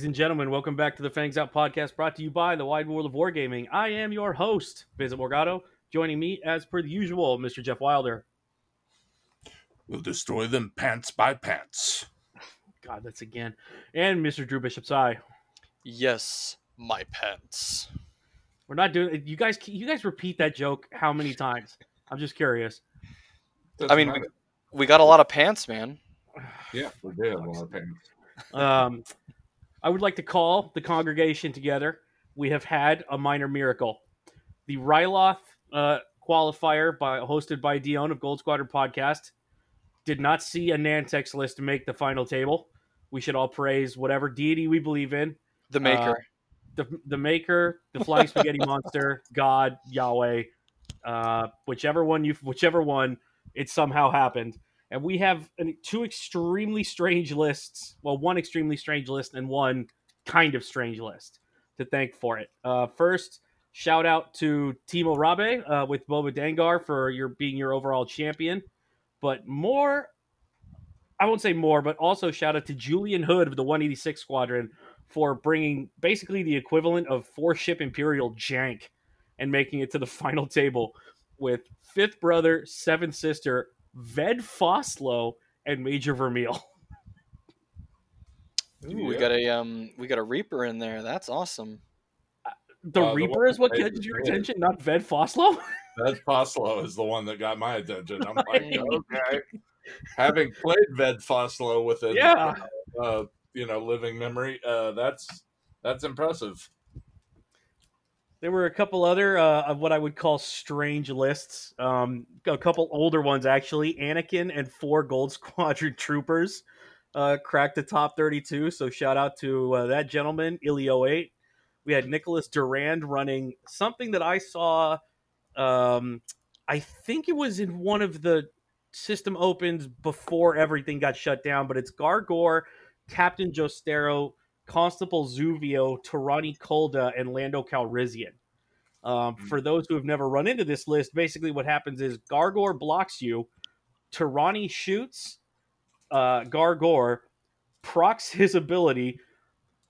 Ladies and gentlemen, welcome back to the Fangs Out podcast brought to you by the Wide World of Wargaming. I am your host, Vincent Morgado. Joining me, as per the usual, Mr. Jeff Wilder. We'll destroy them pants by pants. God, that's again. And Mr. Drew Bishop's Eye. Yes, my pants. We're not doing you guys you guys repeat that joke how many times? I'm just curious. I mean, we, we got a lot of pants, man. yeah, we did a lot of pants. Um, I would like to call the congregation together. We have had a minor miracle. The Ryloth uh, qualifier by hosted by Dion of Gold Squadron podcast did not see a Nantex list to make the final table. We should all praise whatever deity we believe in. The maker. Uh, the, the maker, the flying spaghetti monster, God, Yahweh, uh, whichever one you, whichever one, it somehow happened. And we have an, two extremely strange lists. Well, one extremely strange list and one kind of strange list to thank for it. Uh, first, shout out to Timo Rabe uh, with Boba Dengar for your being your overall champion. But more, I won't say more, but also shout out to Julian Hood of the 186 Squadron for bringing basically the equivalent of four ship Imperial jank and making it to the final table with fifth brother, seventh sister, Ved Foslo, and Major Vermeil. Ooh, yeah. we got a um, we got a Reaper in there. That's awesome. The uh, Reaper the is what catches your attention, not Ved Foslo. Ved Foslo is the one that got my attention. I'm like, okay. Having played Ved Foslo within, yeah, uh, you know, living memory, uh, that's that's impressive. There were a couple other uh, of what I would call strange lists. Um, a couple older ones actually. Anakin and four Gold Squadron troopers uh, cracked the top 32. So shout out to uh, that gentleman, Ilio8. We had Nicholas Durand running something that I saw. Um, I think it was in one of the system opens before everything got shut down, but it's Gargor, Captain Jostero, Constable Zuvio, Torani Kulda, and Lando Calrissian. Um, mm-hmm. For those who have never run into this list, basically what happens is Gargor blocks you, Tarani shoots uh, Gargor, procs his ability,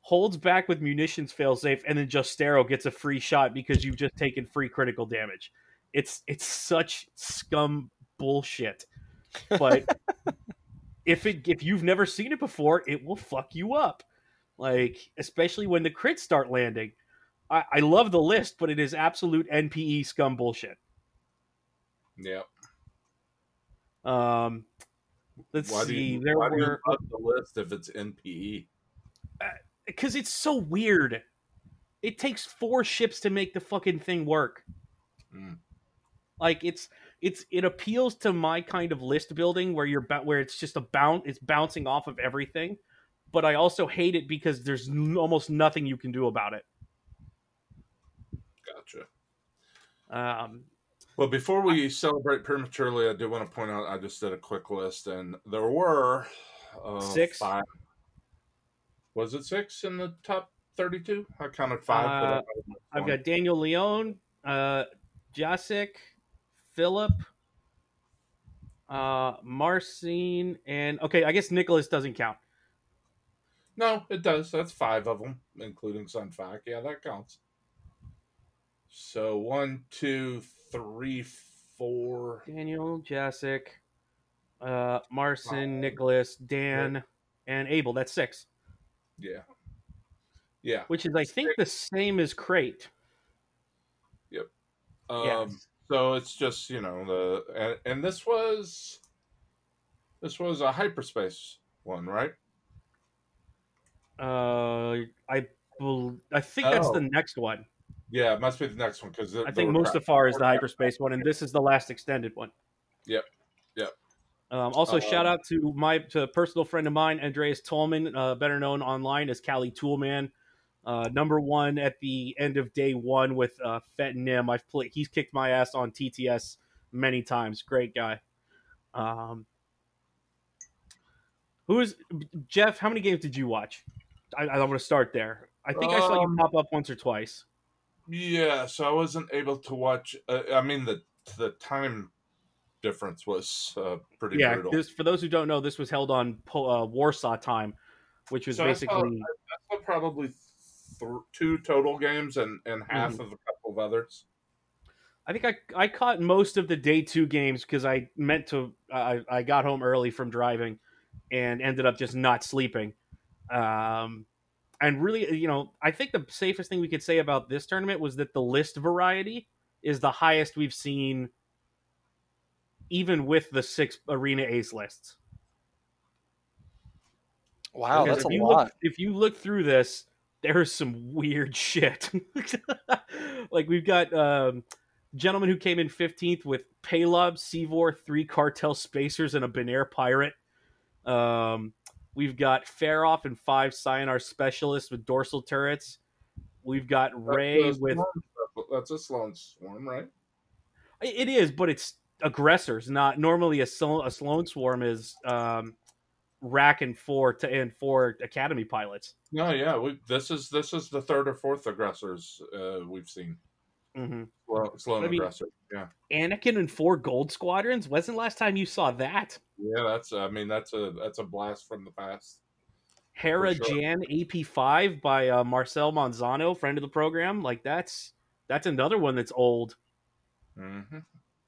holds back with munitions failsafe, and then Jostero gets a free shot because you've just taken free critical damage. It's it's such scum bullshit. But if it if you've never seen it before, it will fuck you up. Like, especially when the crits start landing. I, I love the list, but it is absolute NPE scum bullshit. Yep. Um, let's why see. You, there why were do you love the list if it's NPE. Because uh, it's so weird. It takes four ships to make the fucking thing work. Mm. Like it's it's it appeals to my kind of list building where you're where it's just a bounce it's bouncing off of everything but I also hate it because there's n- almost nothing you can do about it. Gotcha. Um, well, before we celebrate prematurely, I do want to point out I just did a quick list, and there were uh, six. Five. Was it six in the top thirty-two? I counted five. Uh, I've got Daniel Leone, uh, Jacek, Philip, uh, Marcin, and okay, I guess Nicholas doesn't count. No, it does. That's five of them, including Sunfac. Yeah, that counts. So one, two, three, four. Daniel, Jacek, uh, Marcin, Nicholas, Dan, and Abel. That's six. Yeah. Yeah. Which is, I think, the same as Crate. Yep. Um, yes. So it's just you know the and, and this was this was a hyperspace one, right? Uh, I I think that's oh. the next one. Yeah, it must be the next one because I think Mustafar is the hyperspace one, and this is the last extended one. Yep. Yep. Um, also, uh, shout out to my to a personal friend of mine, Andreas Tolman, uh, better known online as Cali Toolman. Uh, number one at the end of day one with uh, Fett Nym. I've played. He's kicked my ass on TTS many times. Great guy. Um, who is Jeff? How many games did you watch? I, I want to start there. I think um, I saw you um, pop up once or twice. Yeah, so I wasn't able to watch. Uh, I mean, the the time difference was uh, pretty yeah, brutal. This, for those who don't know, this was held on uh, Warsaw time, which was so basically. I saw, I also probably th- two total games and and half Mm-hmm. of a couple of others. I think I I caught most of the day two games because I meant to. I I got home early from driving, and ended up just not sleeping. Um, and really, you know, I think the safest thing we could say about this tournament was that the list variety is the highest we've seen, even with the six arena ace lists. Wow, Because that's if a you lot. Look, if you look through this, there's some weird shit. like we've got um, gentleman who came in 15th with Palob, Seavor, three cartel spacers, and a Binayre pirate. Um, we've got Faroff and five Sienar specialists with dorsal turrets. We've got Ray That's with that's a Sloane swarm, right? it is, but it's aggressors, not normally a, Slo- a Sloane swarm is um, rack and four to and four academy pilots. No, yeah, we, this is this is the third or fourth aggressors uh, we've seen. Mm-hmm. Sloane, Sloane I mean- aggressor. Yeah, Anakin and four gold squadrons. Wasn't last time you saw that? yeah, that's I mean that's a that's a blast from the past. Hera sure. Jan AP5 by uh, Marcel Manzano, friend of the program. Like that's that's another one that's old. hmm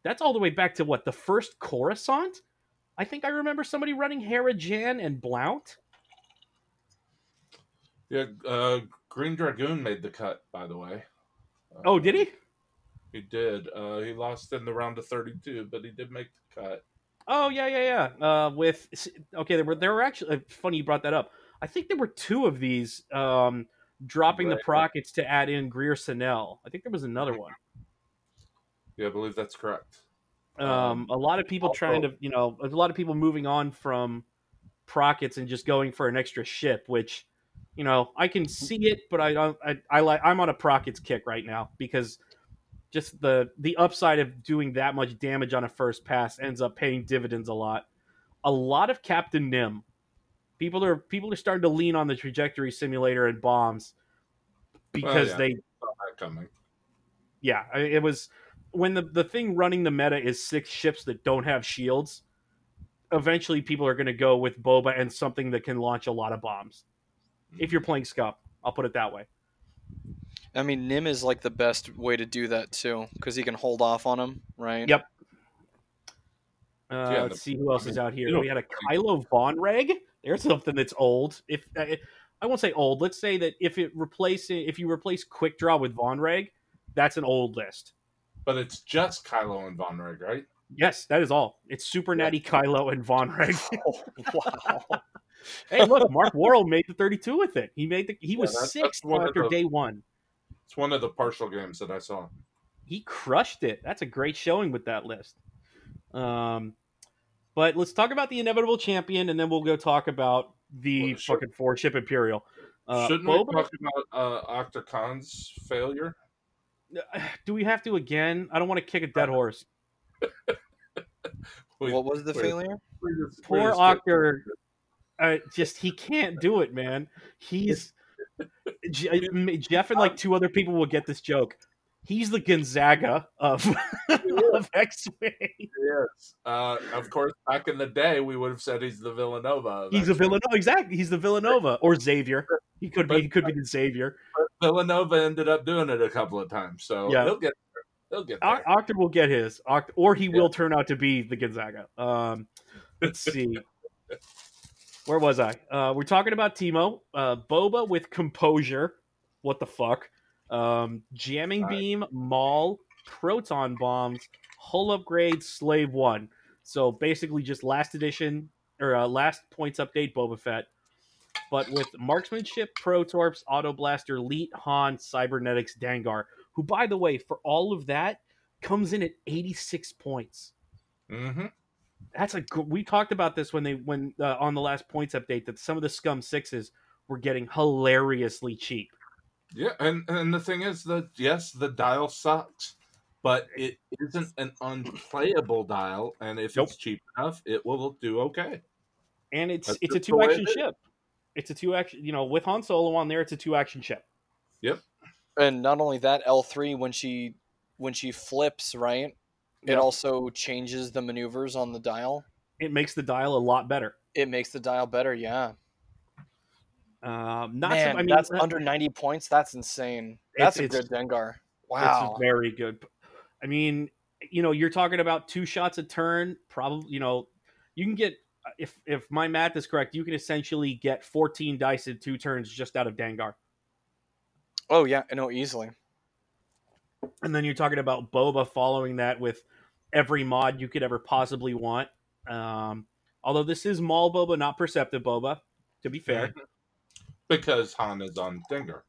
That's all the way back to what the first Coruscant. I think I remember somebody running Hera Jan and Blount. Yeah, uh, Green Dragoon made the cut, by the way. Oh, Uh, did he? He did. Uh, he lost in the round of 32, but he did make the cut. Oh yeah, yeah, yeah. Uh, with okay, there were there were actually uh, funny you brought that up. I think there were two of these um, dropping the Right. prockets to add in Greer Sonnel. I think there was another one. Yeah, I believe that's correct. Um, Um, a lot of people also- trying to, you know, a lot of people moving on from prockets and just going for an extra ship, which, you know, I can see it, but I don't. I, I like. I'm on a prockets kick right now because just the the upside of doing that much damage on a first pass ends up paying dividends a lot. A lot of Captain Nym. People are people are starting to lean on the trajectory simulator and bombs because yeah. they coming. yeah, it was when the the thing running the meta is six ships that don't have shields. Eventually, people are going to go with Boba and something that can launch a lot of bombs. If you're playing Scup, I'll put it that way. I mean, Nym is like the best way to do that too, because he can hold off on him, right? Yep. Uh, Yeah, let's the- see who else I is out here. We had a Kylo Von Reg. There's something that's old. If uh, I won't say old, let's say that if it replace if you replace Quick Draw with Von Reg, that's an old list. But it's just Kylo and Von Reg, right? Yes, that is all. It's Super Natty Kylo and Von Reg. wow. Hey, look, Mark Worrell made the 32 with it. He made the he was that's- sixth that's after the- day one. It's one of the partial games that I saw. He crushed it. That's a great showing with that list. Um, but let's talk about the inevitable champion, and then we'll go talk about the Well, sure. fucking four ship imperial. Uh, Shouldn't Boba- we talk about uh, Octa Khan's failure? do we have to again? I don't want to kick a dead horse. We- what was the wait. failure? we just- we Poor just- Octor. Uh, just he can't do it, man. He's Jeff and like two other people will get this joke. He's the Gonzaga of of X-wing. Yes. Uh, of course, back in the day, we would have said he's the Villanova. of He's a. Villanova, exactly. He's the Villanova or Xavier. He could be. He could be the Xavier. Villanova ended up doing it a couple of times, so Yeah. he'll get there. He'll get O- there. Will get his, Oct- or he will turn out to be the Gonzaga. Um, let's see. Where was I? Uh, we're talking about Timo, uh, Boba with composure. What the fuck? Um, jamming Right. beam, maul, proton bombs, hull upgrade, slave one. So basically, just last edition or uh, last points update Boba Fett, but with marksmanship, protorps, auto blaster, leet, Han, cybernetics, Dengar. Who, by the way, for all of that, comes in at 86 points. hmm That's a gr- we talked about this when they when uh, on the last points update that some of the scum sixes were getting hilariously cheap. Yeah, and and the thing is that yes, the dial sucks, but it isn't an unplayable dial, and if Nope. it's cheap enough, it will do okay. And it's That's it's a two action it is. ship. It's a two action, you know, with Han Solo on there, it's a two action ship. Yep. And not only that, L three when she when she flips, right? It also changes the maneuvers on the dial. It makes the dial a lot better. It makes the dial better. Yeah. Um, not Man, I mean, that's uh, under 90 points. That's insane. It's- That's a good Dengar. It's Wow. very good. I mean, you know, you're talking about two shots a turn. Probably, you know, you can get if if my math is correct, you can essentially get 14 dice in two turns just out of Dengar. Oh yeah, I know easily. And then you're talking about Boba following that with every mod you could ever possibly want. Um, although this is Maul Boba, not Perceptive Boba, to be fair. because Han is on Dengar.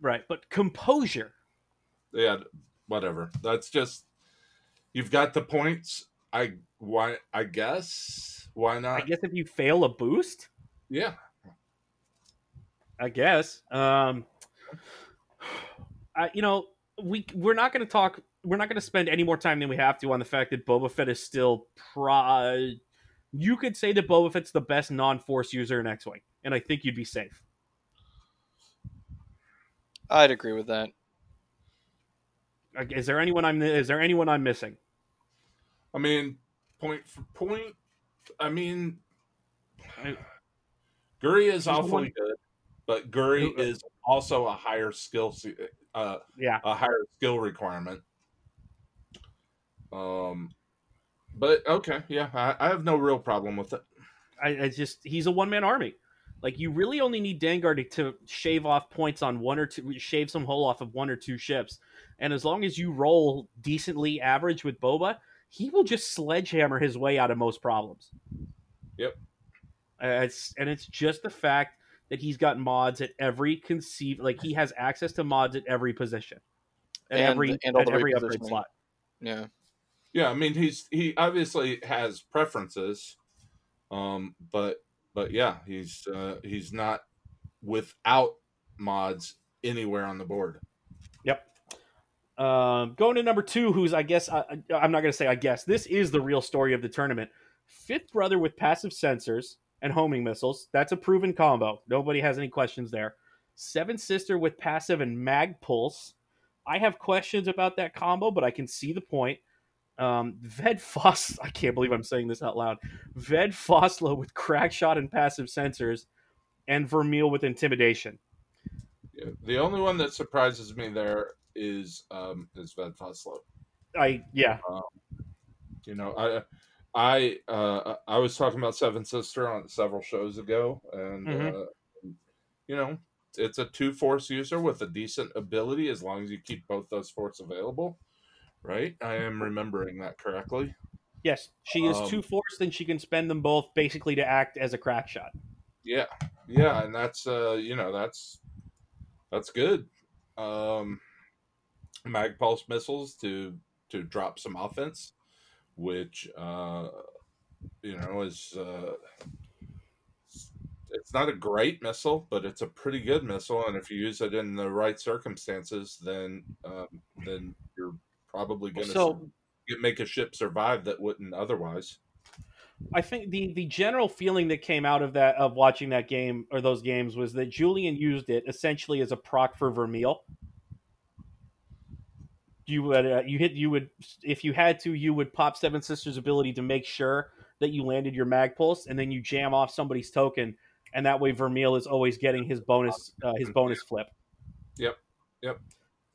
Right. But Composure. Yeah, whatever. That's just you've got the points. I why I guess why not? I guess if you fail a boost, Yeah, I guess. Um, I, you know, we we're not going to talk. We're not going to spend any more time than we have to on the fact that Boba Fett is still pro. You could say that Boba Fett's the best non-force user in X-wing, and I think you'd be safe. I'd agree with that. Is there anyone I'm is there anyone I'm missing? I mean, point for point. I mean, I- Guri is the awfully one- good, but Guri uh, is also a higher skill, uh, Yeah, a higher skill requirement. Um, but okay, yeah, I, I have no real problem with it. I, I just he's a one-man army. Like you really only need Dengar to, to shave off points on one or two, shave some hole off of one or two ships, and as long as you roll decently average with Boba, he will just sledgehammer his way out of most problems. Yep. Uh, it's and it's just the fact that he's got mods at every conceive like he has access to mods at every position, at And- every and all at the every upgrade slot. Yeah. Yeah, I mean he's he obviously has preferences, um, but but yeah, he's uh, he's not without mods anywhere on the board. Yep um, going to number two, who's I guess I, I- I'm not going to say I guess this is the real story of the tournament. Fifth brother with passive sensors and homing missiles. That's a proven combo. Nobody has any questions there. Seven sister with passive and mag pulse. I have questions about that combo, but I can see the point. Um, Ved Foss, I can't believe I'm saying this out loud. Ved Foslo with crack shot and passive sensors, and Vermeil with intimidation. Yeah, the only one that surprises me there is um, is Ved Foslo. I yeah, You know, I I uh, I was talking about Seven Sister on several shows ago, and Mhm. uh, you know, it's a two force user with a decent ability as long as you keep both those force available. Right, I am remembering that correctly. Yes, she is Um, two force, and she can spend them both basically to act as a crack shot. Yeah, yeah, and that's uh, you know, that's that's good. Um, mag pulse missiles to to drop some offense, which uh, you know is uh, it's not a great missile, but it's a pretty good missile, and if you use it in the right circumstances, then um, then you're probably going to So make a ship survive that wouldn't otherwise. I think the the general feeling that came out of that of watching that game or those games was that Julian used it essentially as a proc for Vermeil. You would uh, you hit you would if you had to you would pop Seven Sisters' ability to make sure that you landed your mag pulse and then you jam off somebody's token and that way Vermeil is always getting his bonus uh, his bonus flip. Yep. Yep.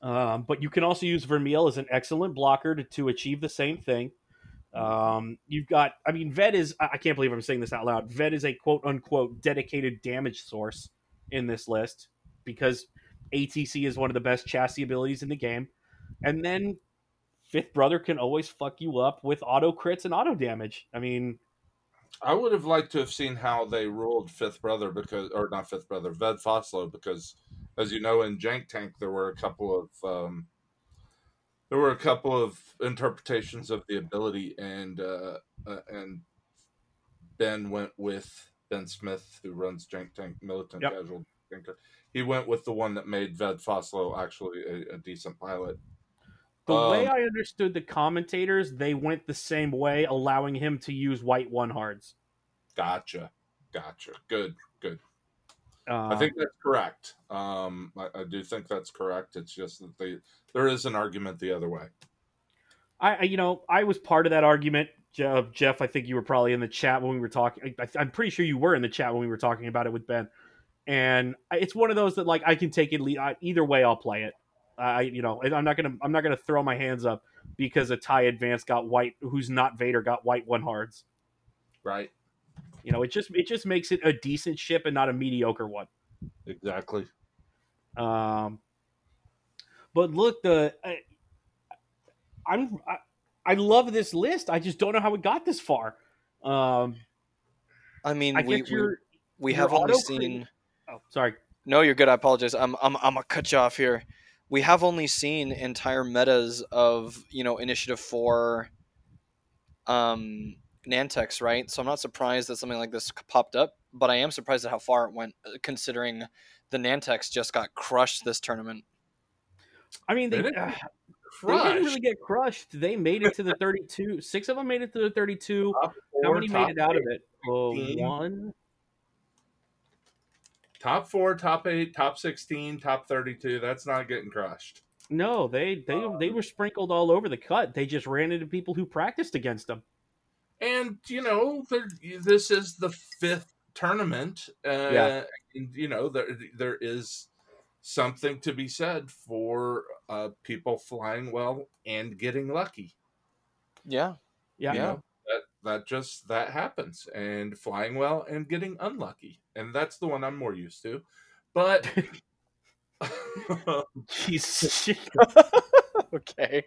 Um, but you can also use Vermeil as an excellent blocker to, to achieve the same thing. Um, you've got, I mean, Ved is, I can't believe I'm saying this out loud. Ved is a quote unquote dedicated damage source in this list because ATC is one of the best chassis abilities in the game. And then Fifth Brother can always fuck you up with auto crits and auto damage. I mean, I would have liked to have seen how they ruled Fifth Brother because, or not Fifth Brother, Ved Foslo, because as you know, in Jank Tank there were a couple of um, there were a couple of interpretations of the ability, and uh, uh, and Ben went with Ben Smith, who runs Jank Tank Militant Yep. Casual. Tanker. He went with the one that made Ved Foslo actually a, a decent pilot. The way Um, I understood the commentators, they went the same way, allowing him to use white one hards. Gotcha, gotcha. Good, good. Uh, I think that's correct. Um, I, I do think that's correct. It's just that they there is an argument the other way. I, I- you know, I was part of that argument. Jeff, Jeff, I think you were probably in the chat when we were talking. I, I'm pretty sure you were in the chat when we were talking about it with Ben. and it's one of those that like I can take it either way. I'll play it. I you know I'm not gonna I'm not gonna throw my hands up because a Tie Advance got white, who's not Vader got white one hards. Right. You know, it just it just makes it a decent ship and not a mediocre one. Exactly. Um, but look, the I, I'm I, I love this list. I just don't know how it got this far. Um, I mean, I we, we, your we have only seen. oh sorry No, you're good. I apologize. I'm I'm I'm gonna cut you off here. We have only seen entire metas of you know Initiative Four, um, Nantex, right? So I'm not surprised that something like this popped up, but I am surprised at how far it went, uh, considering the Nantex just got crushed this tournament. I mean they, They didn't uh, they didn't really get crushed. They made it to the 32. Six of them made it to the 32. Top How many made it out of it? Oh, 16. one. Top four, top eight, top sixteen, top thirty-two. That's not getting crushed. No, they they they were sprinkled all over the cut. They just ran into people who practiced against them. And you know, this is the fifth tournament. Uh, Yeah. And you know, there there is something to be said for uh, people flying well and getting lucky. Yeah, Yeah. You know, that that just that happens, and flying well and getting unlucky, and that's the one I'm more used to. But Jesus. okay.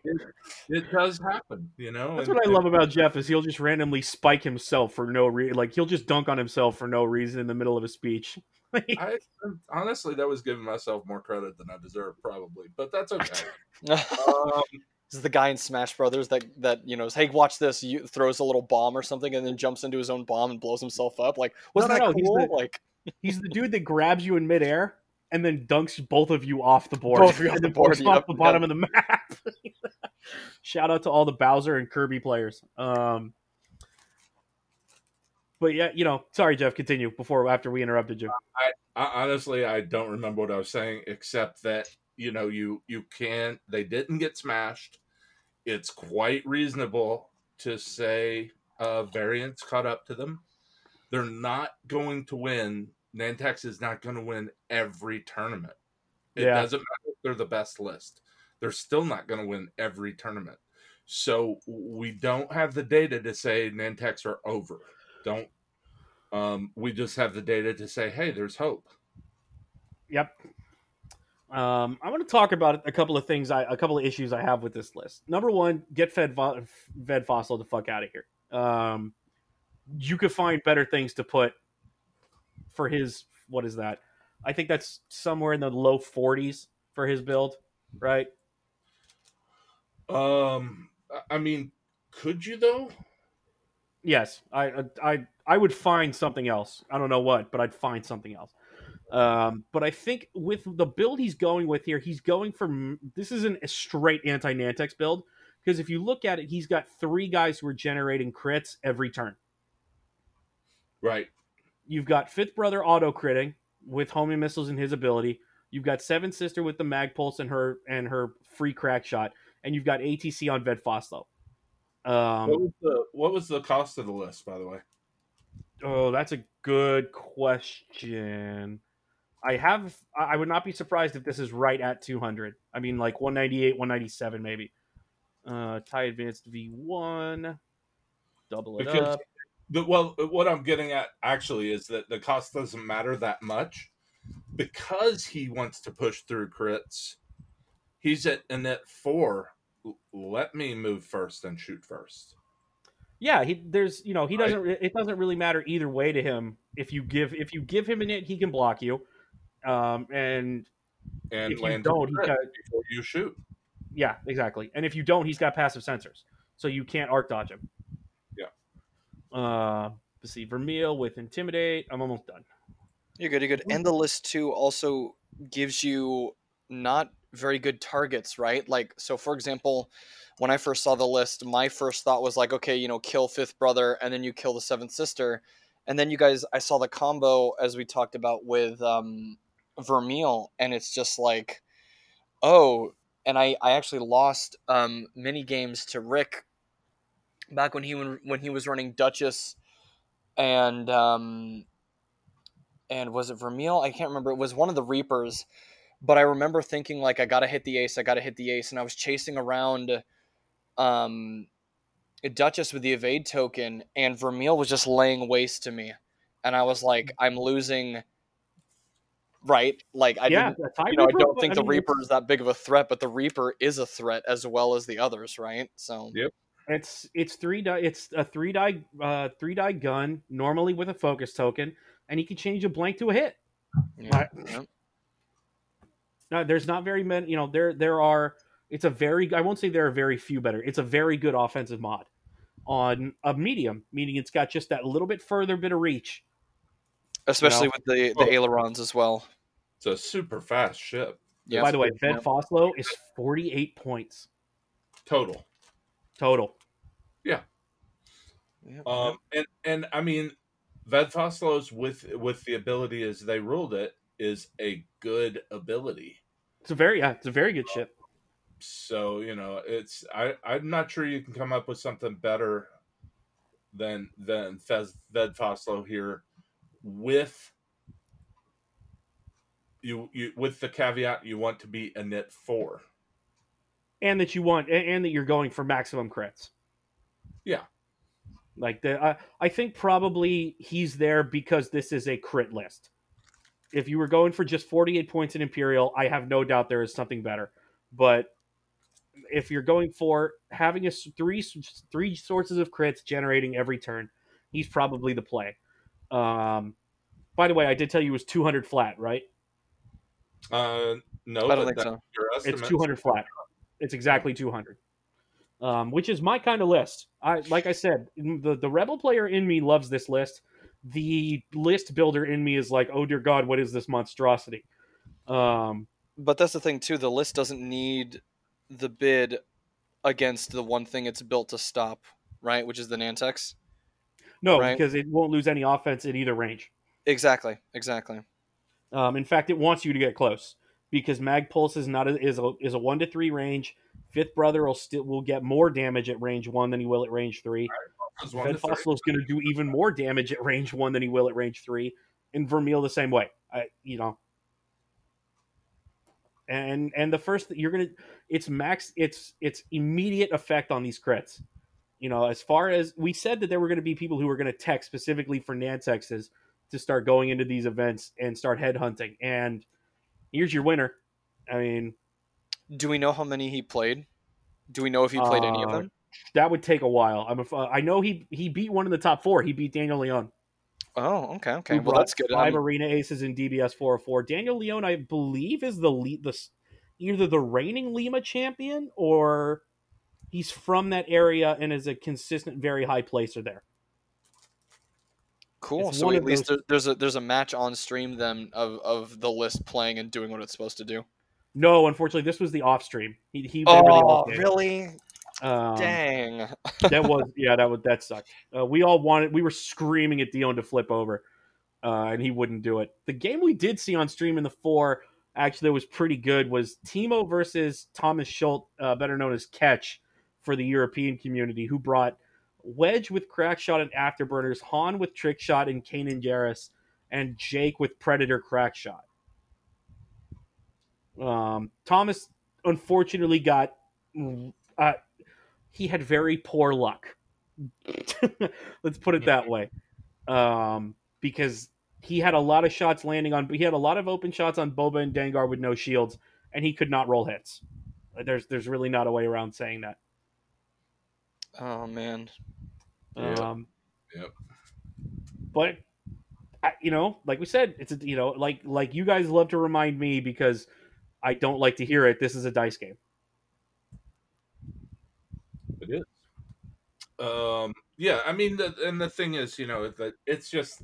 it does happen, you know. That's and- what I and- love about Jeff is he'll just randomly spike himself for no reason. Like he'll just dunk on himself for no reason in the middle of a speech. I honestly, that was giving myself more credit than I deserve, probably, but that's okay. Um, this is the guy in Smash Brothers that that you know, is, hey, watch this. You throws a little bomb or something, and then jumps into his own bomb and blows himself up. Like, wasn't no, that no, he's cool? the- like, He's the dude that grabs you in midair and then dunks both of you off the board. Both of you off and the board, puts off yep, the bottom yep. of the map. Shout out to all the Bowser and Kirby players. Um, but yeah, you know, sorry, Jeff. Continue before after we interrupted you. I, honestly, I don't remember what I was saying, except that you know, you you can. They didn't get smashed. It's quite reasonable to say uh, variants caught up to them. They're not going to win. Nantex is not going to win every tournament. It Yeah. doesn't matter if they're the best list. They're still not going to win every tournament. So we don't have the data to say Nantex are over. Don't. Um, we just have the data to say, hey, there's hope. Yep. Um, I want to talk about a couple of things, I, a couple of issues I have with this list. Number one, get Fed Vo- Ved Fossil the fuck out of here. Um, you could find better things to put for his. What is that? I think that's somewhere in the low 40s for his build, right? Um, I- I mean, could you though? Yes, I I I would find something else. I don't know what, but I'd find something else. Um, but I think with the build he's going with here, he's going for this isn't a straight anti Nantex build because if you look at it, he's got three guys who are generating crits every turn. Right. You've got Fifth Brother auto critting with homing missiles and his ability. You've got Seven Sister with the mag pulse and her and her free crack shot, and you've got ATC on Ved Foslo. Um, what was the what was the cost of the list, by the way? Oh, that's a good question. I have. I would not be surprised if this is right at 200. I mean, like 198, 197, maybe. Uh, tie advanced V1. Double it Because- up. The, well, what I'm getting at actually is that the cost doesn't matter that much because he wants to push through crits. He's at a net four. Let me move first and shoot first. Yeah, he there's you know he doesn't. It doesn't really matter either way to him. If you give if you give him an it, he can block you. Um, and And if you land don't, a he's got before you shoot. yeah, exactly. And if you don't, he's got passive sensors, so you can't arc dodge him. Yeah. Uh, let's see, Vermeil with intimidate. I'm almost done. You're good. You're good. And the list two also gives you not very good targets, right? Like, so for example, when I first saw the list, my first thought was like, okay, you know, kill fifth brother, and then you kill the seventh sister, and then you guys, I saw the combo as we talked about with um, Vermeil, and it's just like, oh, and I I actually lost um, mini games to Rick back when he when he was running Duchess and um, and was it Vermeil? I can't remember. It was one of the Reapers, but I remember thinking like I gotta hit the ace, I gotta hit the ace, and I was chasing around um a Duchess with the evade token, and Vermeil was just laying waste to me, and I was like, I'm losing. Right, like I yeah, didn't, you know, I don't think the mean, Reaper is that big of a threat, but the Reaper is a threat as well as the others, right? So Yeah. It's it's three die. It's a three die uh, three die gun normally with a focus token, and you can change a blank to a hit. yeah, Right. yeah. No, there's not very many. You know, there there are. It's a very. I won't say there are very few better. It's a very good offensive mod on a medium, meaning it's got just that little bit further bit of reach. Especially know? with the the Oh. ailerons as well. It's a super fast ship Yeah. By the way, Yeah. Ved Foslo is 48 points total. total. Yeah. Um, and and I mean, Ved Foslos with with the ability as they ruled it is a good ability. It's a very yeah, it's a very good ship. So you know, it's I I'm not sure you can come up with something better than than Fez, Ved Foslo here with you you with the caveat you want to be a knit four. and that you want and, and that you're going for maximum crits Yeah. like the I i think probably he's there because this is a crit list if you were going for just 48 points in imperial i have no doubt there is something better but if you're going for having a three three sources of crits generating every turn he's probably the play um by the way i did tell you it was 200 flat right Uh, no, I don't think so. your it's 200 flat. It's exactly 200. Um, which is my kind of list. I like I said, the the rebel player in me loves this list. The list builder in me is like, oh dear God, what is this monstrosity? Um, But that's the thing too. The list doesn't need the bid against the one thing it's built to stop, right? Which is the Nantex. No, Right. because it won't lose any offense at either range. Exactly. Exactly. Um, in fact, it wants you to get close because Mag Pulse is not a, is a is a one to three range. Fifth Brother will still will get more damage at range one than he will at range three. It's one Fed. Fossil is going to do even more damage at range one than he will at range three, and Vermeil the same way. I, you know, and and the first you're gonna, it's max, it's it's immediate effect on these crits. You know, as far as we said that there were going to be people who were going to tech specifically for Nantexes to start going into these events and start headhunting, and here's your winner. I mean, Do we know how many he played? Do we know if he played any of Uh, them? that would take a while. I'm a, I know he he beat one in the top four. He beat Daniel Leon. Oh, okay, okay. Well, that's good. Five Um, arena aces in DBS 404. Daniel Leone, I believe, is the lead, the either the reigning Lima champion or he's from that area and is a consistent, very high placer there. cool. it's So at least those- there's a there's a match on stream then of of the list playing and doing what it's supposed to do. No, unfortunately, this was the off stream. He, he they were the Oh, off game. really? Um, Dang. that was yeah, that was that sucked. Uh, we all wanted, we were screaming at Dion to flip over, uh, and he wouldn't do it. The game we did see on stream in the four actually that was pretty good was Timo versus Thomas Schultz, uh, better known as Catch, for the European community, who brought Wedge with crack shot and afterburners, Han with trick shot and Kanan Jarrus, and Jake with Predator crack shot. Um, Thomas unfortunately got uh, he had very poor luck. Let's put it that way. Um, because he had a lot of shots landing on, he had a lot of open shots on Boba and Dengar with no shields, and he could not roll hits. There's there's really not a way around saying that. Oh man. Yeah. Um, Yep. But you know, like we said, it's a you know, like like you guys love to remind me because I don't like to hear it. This is a dice game. It is. Um, yeah, I mean, the, and the thing is, you know, that it's just,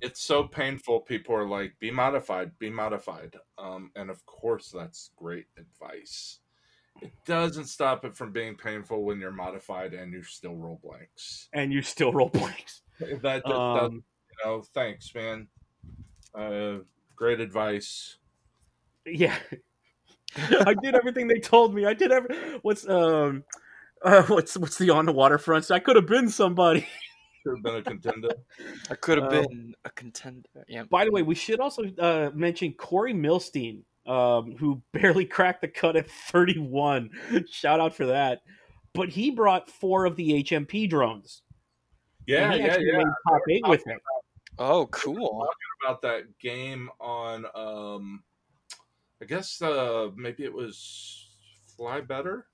it's so painful. People are like, be modified, be modified. Um, and of course, that's great advice. It doesn't stop it from being painful when you're modified and you still roll blanks. And you still roll blanks. That, that, that Um, you know, thanks, man. Uh, great advice. Yeah. I did everything they told me. I did every what's um uh what's what's the on the waterfront? So I could have been somebody. Should have been a contender. I could have Um, been a contender. Yeah. By the way, we should also uh, mention Corey Milstein, um, who barely cracked the cut at 31. Shout out for that. But he brought four of the HMP drones. Yeah, he yeah, yeah. made top eight with it. Oh, cool. About that game on, um, I guess uh, maybe it was Fly Better.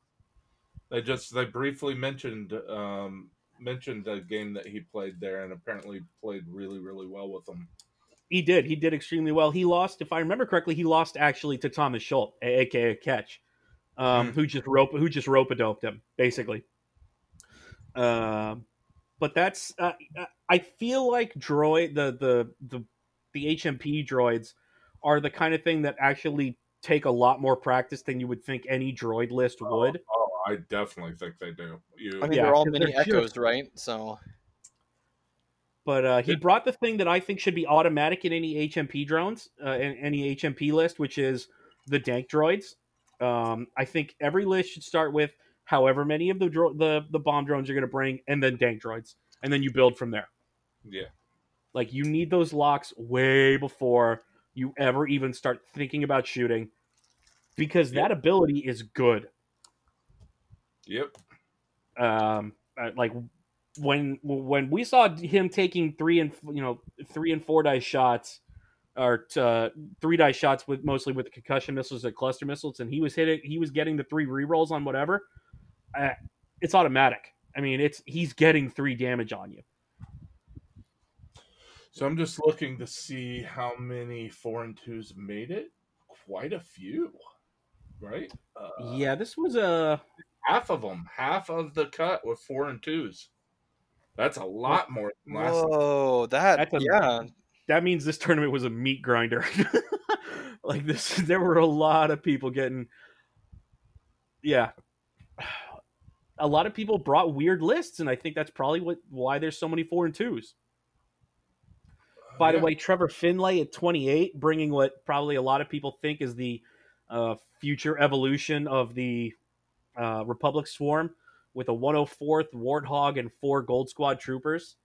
They just they briefly mentioned um, mentioned a game that he played there, and apparently played really really well with them. He did. He did extremely well. He lost, if I remember correctly, he lost actually to Thomas Schultz, aka Catch, um, Hmm. who just rope who just rope doped him basically. Um, but that's uh, I feel like droid the the the the HMP droids are the kind of thing that actually take a lot more practice than you would think any droid list would. Oh, I definitely think they do. You, I mean, Yeah, they're all mini they're just- echoes, right? So But uh, he brought the thing that I think should be automatic in any HMP drones, uh, in any HMP list, which is the dank droids. Um, I think every list should start with however many of the dro- the the bomb drones you're going to bring, and then dank droids, and then you build from there. yeah, Like you need those locks way before you ever even start thinking about shooting, because that ability is good. yep. um uh, like when when we saw him taking three and you know three and four dice shots or uh, three dice shots with mostly with concussion missiles and cluster missiles and he was hitting he was getting the three rerolls on whatever uh, it's automatic i mean it's he's getting three damage on you So I'm just looking to see how many four and twos made it. Quite a few, right? Uh, yeah this was a half of them, half of the cut were four and twos. That's a lot more than last. whoa, that That's a- yeah. that means this tournament was a meat grinder. Like this there were a lot of people getting yeah. A lot of people brought weird lists and i think that's probably what why there's so many four and twos. By the way trevor finlay at 28 bringing what probably a lot of people think is the uh, future evolution of the uh, republic swarm with a 104th warthog and four gold squad troopers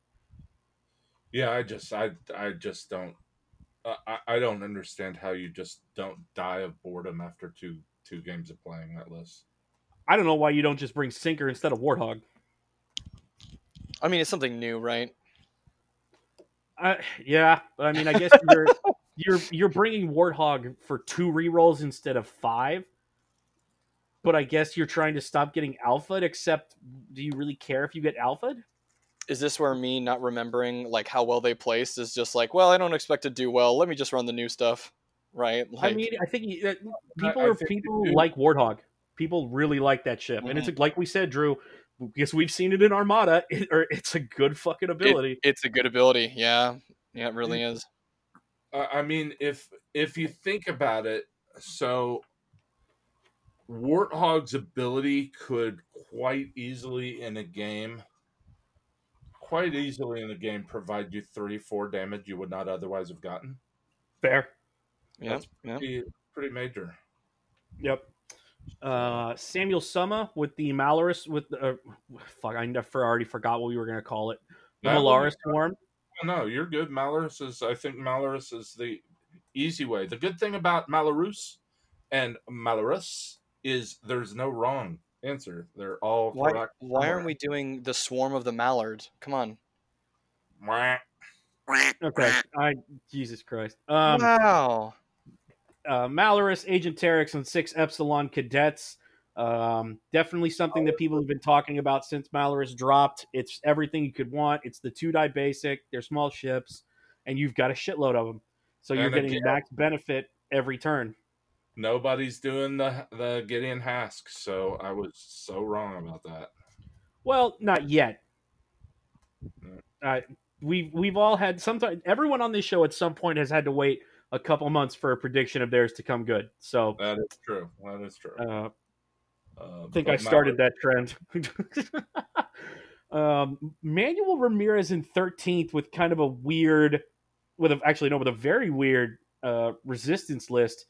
Yeah, I just, I, I just don't, uh, I, I don't understand how you just don't die of boredom after two, two games of playing that list. i don't know why you don't just bring sinker instead of warthog I mean, it's something new, right? Uh, yeah, but I mean, I guess you're you're you're bringing Warthog for two rerolls instead of five. But I guess you're trying to stop getting alpha. Except, do you really care if you get alpha? Is this where me not remembering like how well they placed is just like, well, I don't expect to do well. Let me just run the new stuff, right? Like, I mean, I think uh, people I are think people you do. like Warthog. People really like that ship, and it's like we said, Drew. Because we've seen it in Armada, it, or it's a good fucking ability. it's a good ability. Yeah, yeah, it really is. Uh, I mean, if if you think about it, so Warthog's ability could quite easily in a game, quite easily in a game, provide you three, four damage you would not otherwise have gotten. Fair. Yeah, That's yeah. Pretty, pretty major. Yep. Uh, Samuel Summer with the Malorus with the uh, fuck. I never already forgot what we were gonna call it. The That Malaris swarm. No, you're good. Malorus is, I think Malorus is the easy way. The good thing about Malorus and Malorus is there's no wrong answer. They're all Why, correct. why aren't we doing the swarm of the mallard? Come on. Mwah. Okay. I Jesus Christ. Um, wow. uh, Malorus, Agent Terex, and six Epsilon cadets. Um, definitely something that people have been talking about since Malorus dropped. It's everything you could want. It's the two die basic. They're small ships, and you've got a shitload of them. So you're getting max benefit every turn. Nobody's doing the the Gideon Hask, so I was so wrong about that. Well, not yet. Mm. Uh, we've we've all had sometimes. Everyone on this show at some point has had to wait a couple months for a prediction of theirs to come good. So That is true. That is true. uh, Uh, I think I started that trend. um, Manuel Ramirez in thirteenth with kind of a weird, with a, actually no, with a very weird uh, resistance list.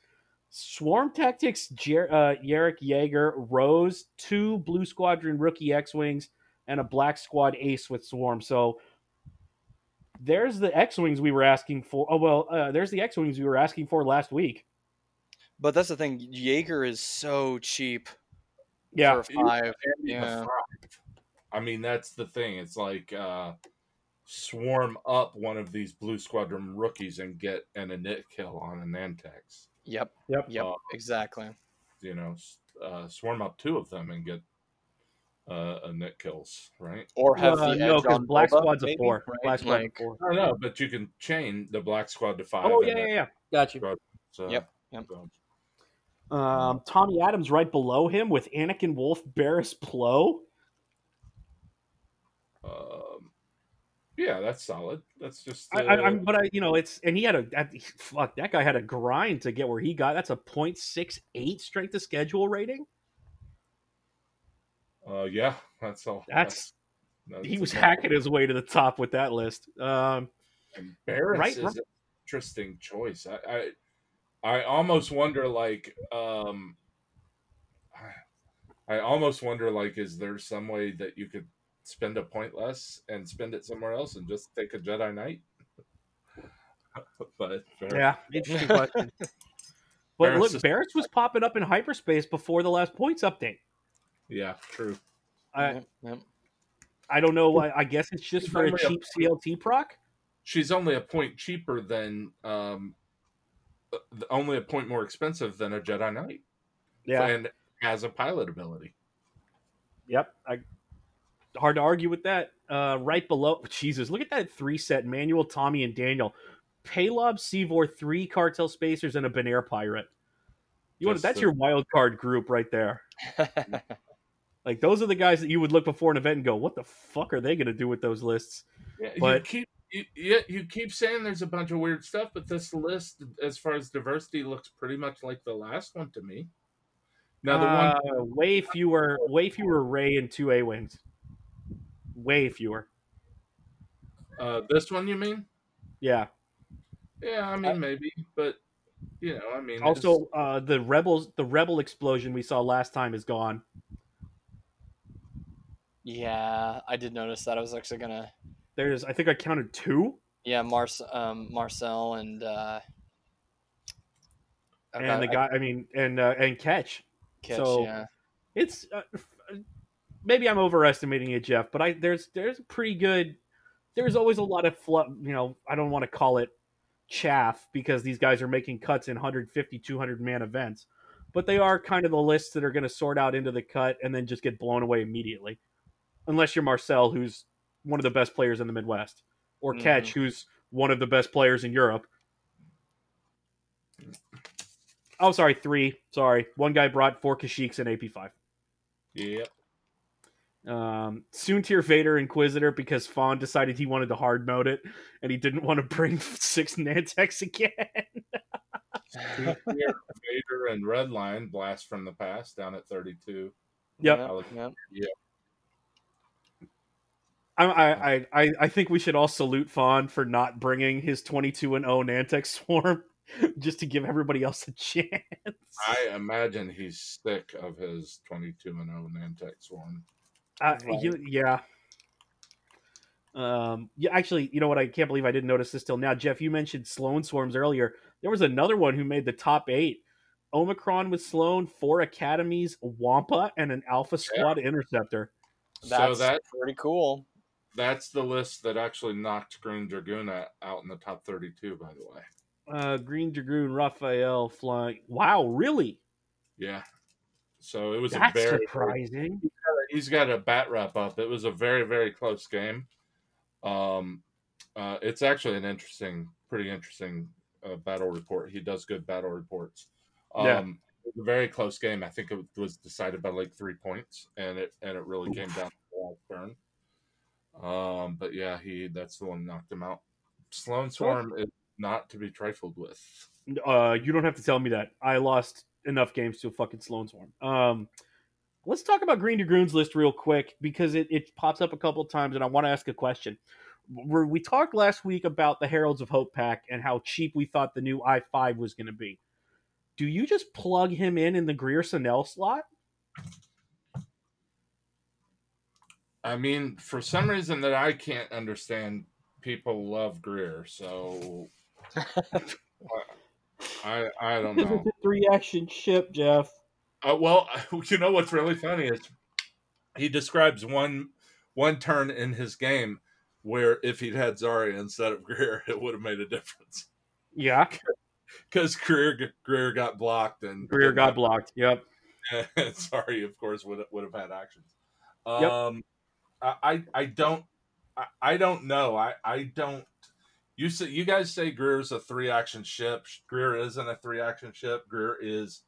Swarm Tactics, Jer- uh, Jarek Yeager, Rose, two Blue Squadron rookie X Wings, and a Black Squad Ace with Swarm. So there's the X wings we were asking for. Oh well, uh, there's the X wings we were asking for last week. But that's the thing. Yeager is so cheap Yeah, for five. Yeah. I mean, that's the thing. It's like uh, swarm up one of these Blue Squadron rookies and get an init kill on a Nantex. Yep. Yep. Yep. Uh, exactly. you know, uh, swarm up two of them and get uh, a net kills, right? Or have Uh, the no, because Black Boba, Squad's a four. right? Black Squad's Like, four. I don't know, but you can chain the Black Squad to five. Oh yeah, yeah, yeah. Got you. So, Yep, yep. so- Um, Tommy Adams right below him with Anakin Wolffe, Barriss Plo. Um, yeah, that's solid. That's just. Uh, I, I, I'm, but I, you know, it's and he had a that, fuck that guy had a grind to get where he got. That's a .68 strength to schedule rating. uh, yeah, that's all. That's that's he was about- hacking his way to the top with that list. Um, Barriss Right, is right. an interesting choice. I, I I almost wonder like um I almost wonder like is there some way that you could spend a point less and spend it somewhere else and just take a Jedi Knight? but fair. yeah, interesting question. But Barriss look, is- Barriss was popping up in hyperspace before the last points update. yeah, true. I Yep, yep. I don't know. I, I guess it's just for a Memory of- cheap CLT proc. She's only a point cheaper than um uh, only a point more expensive than a Jedi Knight. Yeah. And has a pilot ability. Yep. I, hard to argue with that. Uh, right below, Jesus, look at that three set: Manuel, Tommy, and Daniel. Palob, Seevor, three cartel spacers, and a Binayre pirate. You want that's the- your wild card group right there. Like those are the guys that you would look before an event and go, "What the fuck are they going to do with those lists?" Yeah, But- you keep you, you, you keep saying there's a bunch of weird stuff, but this list, as far as diversity, looks pretty much like the last one to me. Now the one, Uh, way fewer, way fewer Rey and two A wings. Way fewer. uh, this one, you mean? Yeah. Yeah, I mean maybe, but you know, I mean, Also, uh, the rebels, the rebel explosion we saw last time is gone. yeah, I did notice that. I was actually gonna. There's, I think I counted two. Yeah, Mars, um, Marcel, and uh, and okay, the guy i mean and uh, and catch Kitch, so- yeah. it's uh, maybe i'm overestimating it jeff but i there's there's a pretty good there's always a lot of fluff you know i don't want to call it chaff because these guys are making cuts in 150 200 man events but they are kind of the lists that are going to sort out into the cut and then just get blown away immediately unless you're marcel who's one of the best players in the midwest or mm-hmm. catch who's one of the best players in europe Oh, sorry, three. Sorry, one guy brought four Kashyyyks and AP5. yeah, Um, Soontir Vader Inquisitor because Fawn decided he wanted to hard mode it and he didn't want to bring six Nantex again. Vader and Redline blast from the past down at 32. Yep. Yep, yep. I, I, I, I think we should all salute Fawn for not bringing his 22 and 0 Nantex swarm just to give everybody else a chance. I imagine he's sick of his 22 and 0 Nantex swarm. Uh, Right. you- yeah. Um, yeah, actually, you know what? I can't believe I didn't notice this till now. Jeff, you mentioned Sloane swarms earlier. There was another one who made the top eight. Omicron with Sloane, four academies, Wampa, and an Alpha Squad interceptor. That's so that pretty cool. that's the list that actually knocked Green Dragoon out out in the top 32, by the way. Uh, Green Dragoon, Raphael flying. Wow, really? Yeah. So it was That's a very surprising. He's got a bat wrap up. It was a very very close game. Um, uh, it's actually an interesting, pretty interesting uh, battle report. He does good battle reports. Um, Yeah. it was a very close game. I think it was decided by like three points, and it and it really came down to the last turn. Um, but yeah, he that's the one that knocked him out. Sloane Swarm is not to be trifled with. Uh, you don't have to tell me that. I lost enough games to a fucking Sloane Swarm. Um, let's talk about Green Dragoon's list real quick because it, it pops up a couple times, and I want to ask a question. Where we talked last week about the Heralds of Hope pack and how cheap we thought the new i five was going to be. Do you just plug him in in the Greer Sonnel slot? I mean, for some reason that I can't understand, people love Greer, so I I don't know. This is a three action ship, Jeff. Uh, well, you know what's really funny is he describes one one turn in his game where if he'd had Zarya instead of Greer, it would have made a difference. Yeah, because Greer Greer got blocked and Greer got blocked. Yep. And sorry, of course, would would have had actions. Um, yep. I I don't I, I don't know. I I don't. You say you guys say Greer's a three action ship. Greer isn't a three action ship. Greer is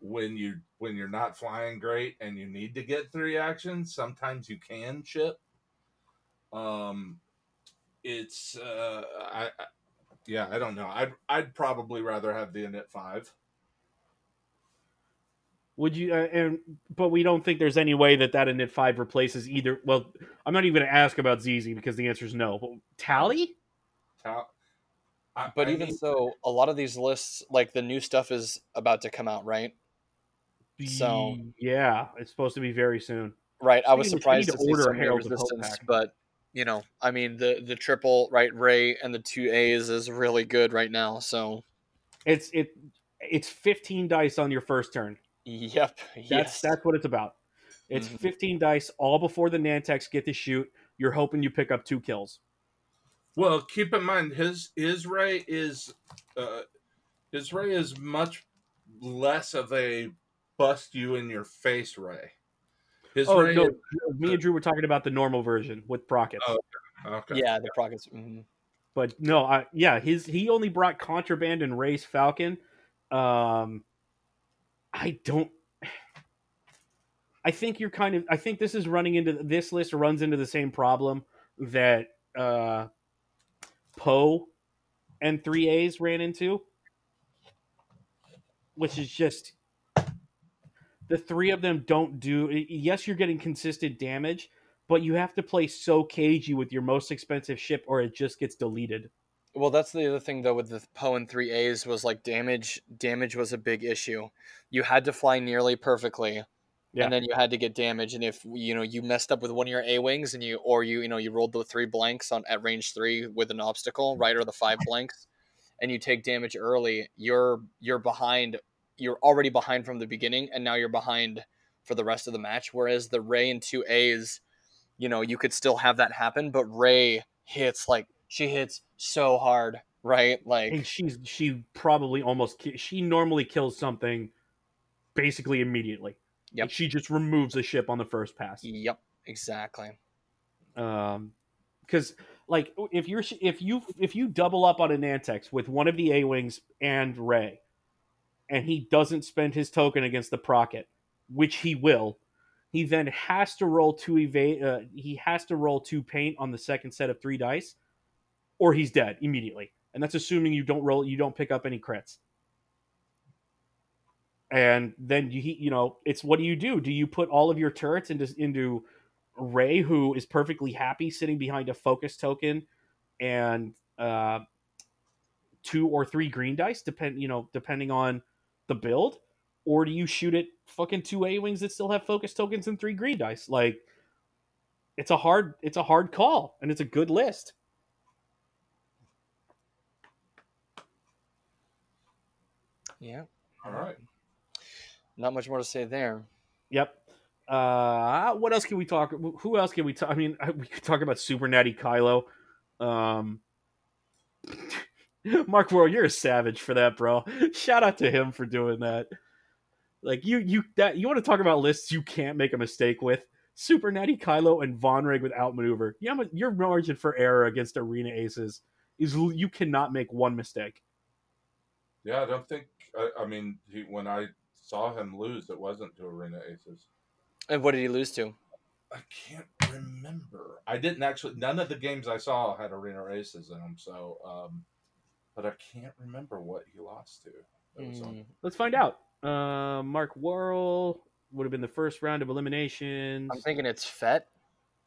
when you when you're not flying great and you need to get three actions. Sometimes you can chip. Um, it's uh, I, I yeah, I don't know. I'd I'd probably rather have the init five. Would you? Uh, and but we don't think there's any way that that init five replaces either. Well, I'm not even going to ask about ZZ because the answer is no. But Tally. Tal- I, but I even mean, so, a lot of these lists, like the new stuff, is about to come out, right? So yeah, it's supposed to be very soon. Right. I was surprised to, to order Herald Resistance, but you know, I mean the the triple right Rey and the two A's is really good right now. So it's it it's 15 dice on your first turn. Yep. That's yes. that's what it's about. It's mm-hmm. 15 dice all before the Nantex get to shoot. You're hoping you pick up two kills. Well, keep in mind his his Rey is uh, his Rey is much less of a bust you in your face ray. His oh Rey no, is, me and Drew were talking about the normal version with Prockets. Oh, okay. Yeah, the Prockets. Mm-hmm. But no, I, yeah, his he only brought Contraband and Rey's Falcon. Um, I don't. I think you're kind of. I think this is running into this list runs into the same problem that uh, Poe and three A's ran into, which is just the three of them don't do. Yes, you're getting consistent damage, but you have to play so cagey with your most expensive ship, or it just gets deleted. Well, that's the other thing though with the Poe and three A's was like damage. Damage was a big issue. You had to fly nearly perfectly, yeah. and then you had to get damage. And if you know you messed up with one of your A wings, and you or you you know you rolled the three blanks on at range three with an obstacle, right, or the five blanks, and you take damage early, you're you're behind. You're already behind from the beginning, and now you're behind for the rest of the match. Whereas the Rey and two A's, you know, you could still have that happen, but Rey hits like she hits so hard, right? Like and she's she probably almost she normally kills something basically immediately. Yep. Like she just removes a ship on the first pass. Yep, exactly. Um, because like if you're if you if you double up on an Nantex with one of the A wings and Rey, and he doesn't spend his token against the Procket, which he will, he then has to roll two evade. Uh, he has to roll two paint on the second set of three dice or he's dead immediately. And that's assuming you don't roll, you don't pick up any crits. And then you, you know, it's what do you do? Do you put all of your turrets into into Rey, who is perfectly happy sitting behind a focus token, and uh, two or three green dice, depend you know, depending on the build, or do you shoot at fucking two A wings that still have focus tokens and three green dice? Like, it's a hard, it's a hard call, and it's a good list. Yeah. All right. Not much more to say there. Yep. Uh, what else can we talk? Who else can we talk? I mean, we could talk about Super Natty Kylo. Um, Mark Worrell, you're a savage for that, bro. Shout out to him for doing that. Like you, you that you want to talk about lists you can't make a mistake with. Super Natty Kylo and Von Vonreg with outmaneuver. Yeah, your margin for error against arena aces is you cannot make one mistake. Yeah, I don't think I, I mean, he, when I saw him lose, it wasn't to Arena Aces. And what did he lose to? I can't remember. I didn't actually. None of the games I saw had Arena Aces in them. So, um, but I can't remember what he lost to. Mm. Let's find out. Uh, Mark Worrell would have been the first round of eliminations. I'm thinking it's Fett.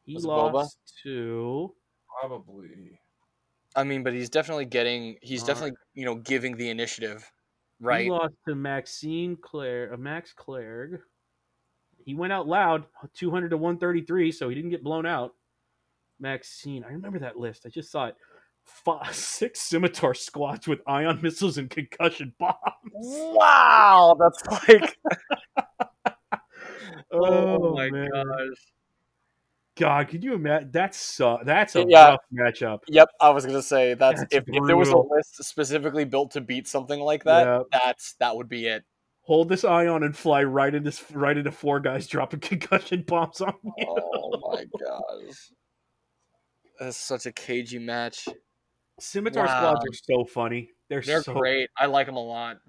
He lost Boba? to probably. I mean, but he's definitely getting. He's definitely you know giving the initiative. Right. He lost to Maxine Claire, uh, Max Clerg. He went out loud, 200 to 133, so he didn't get blown out. Maxine, I remember that list. I just saw it. Five, six scimitar squads with ion missiles and concussion bombs. Wow, that's like oh, oh, my man. gosh. God, could you imagine? That's so, that's a Yeah. rough matchup. Yep, I was gonna say that's, That's if, if there was a list specifically built to beat something like that, Yeah. that's that would be it. Hold this ion and fly right into right into four guys dropping concussion bombs on you. Oh my gosh. That's such a cagey match. Scimitar Wow. squads are so funny. They're, They're so great. I like them a lot.